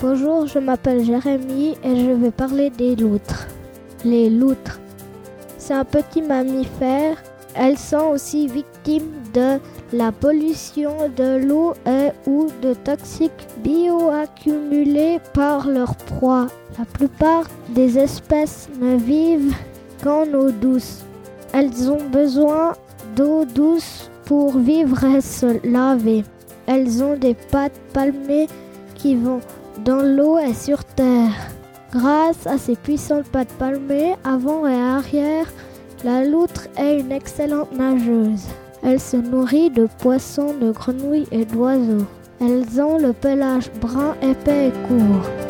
Bonjour, je m'appelle Jérémy et je vais parler des loutres. Les loutres, c'est un petit mammifère. Elles sont aussi victimes de la pollution de l'eau et ou de toxiques bioaccumulés par leur proie. La plupart des espèces ne vivent qu'en eau douce. Elles ont besoin d'eau douce pour vivre et se laver. Elles ont des pattes palmées qui vont dans l'eau et sur terre. Grâce à ses puissantes pattes palmées, avant et arrière, la loutre est une excellente nageuse. Elle se nourrit de poissons, de grenouilles et d'oiseaux. Elles ont le pelage brun épais et court.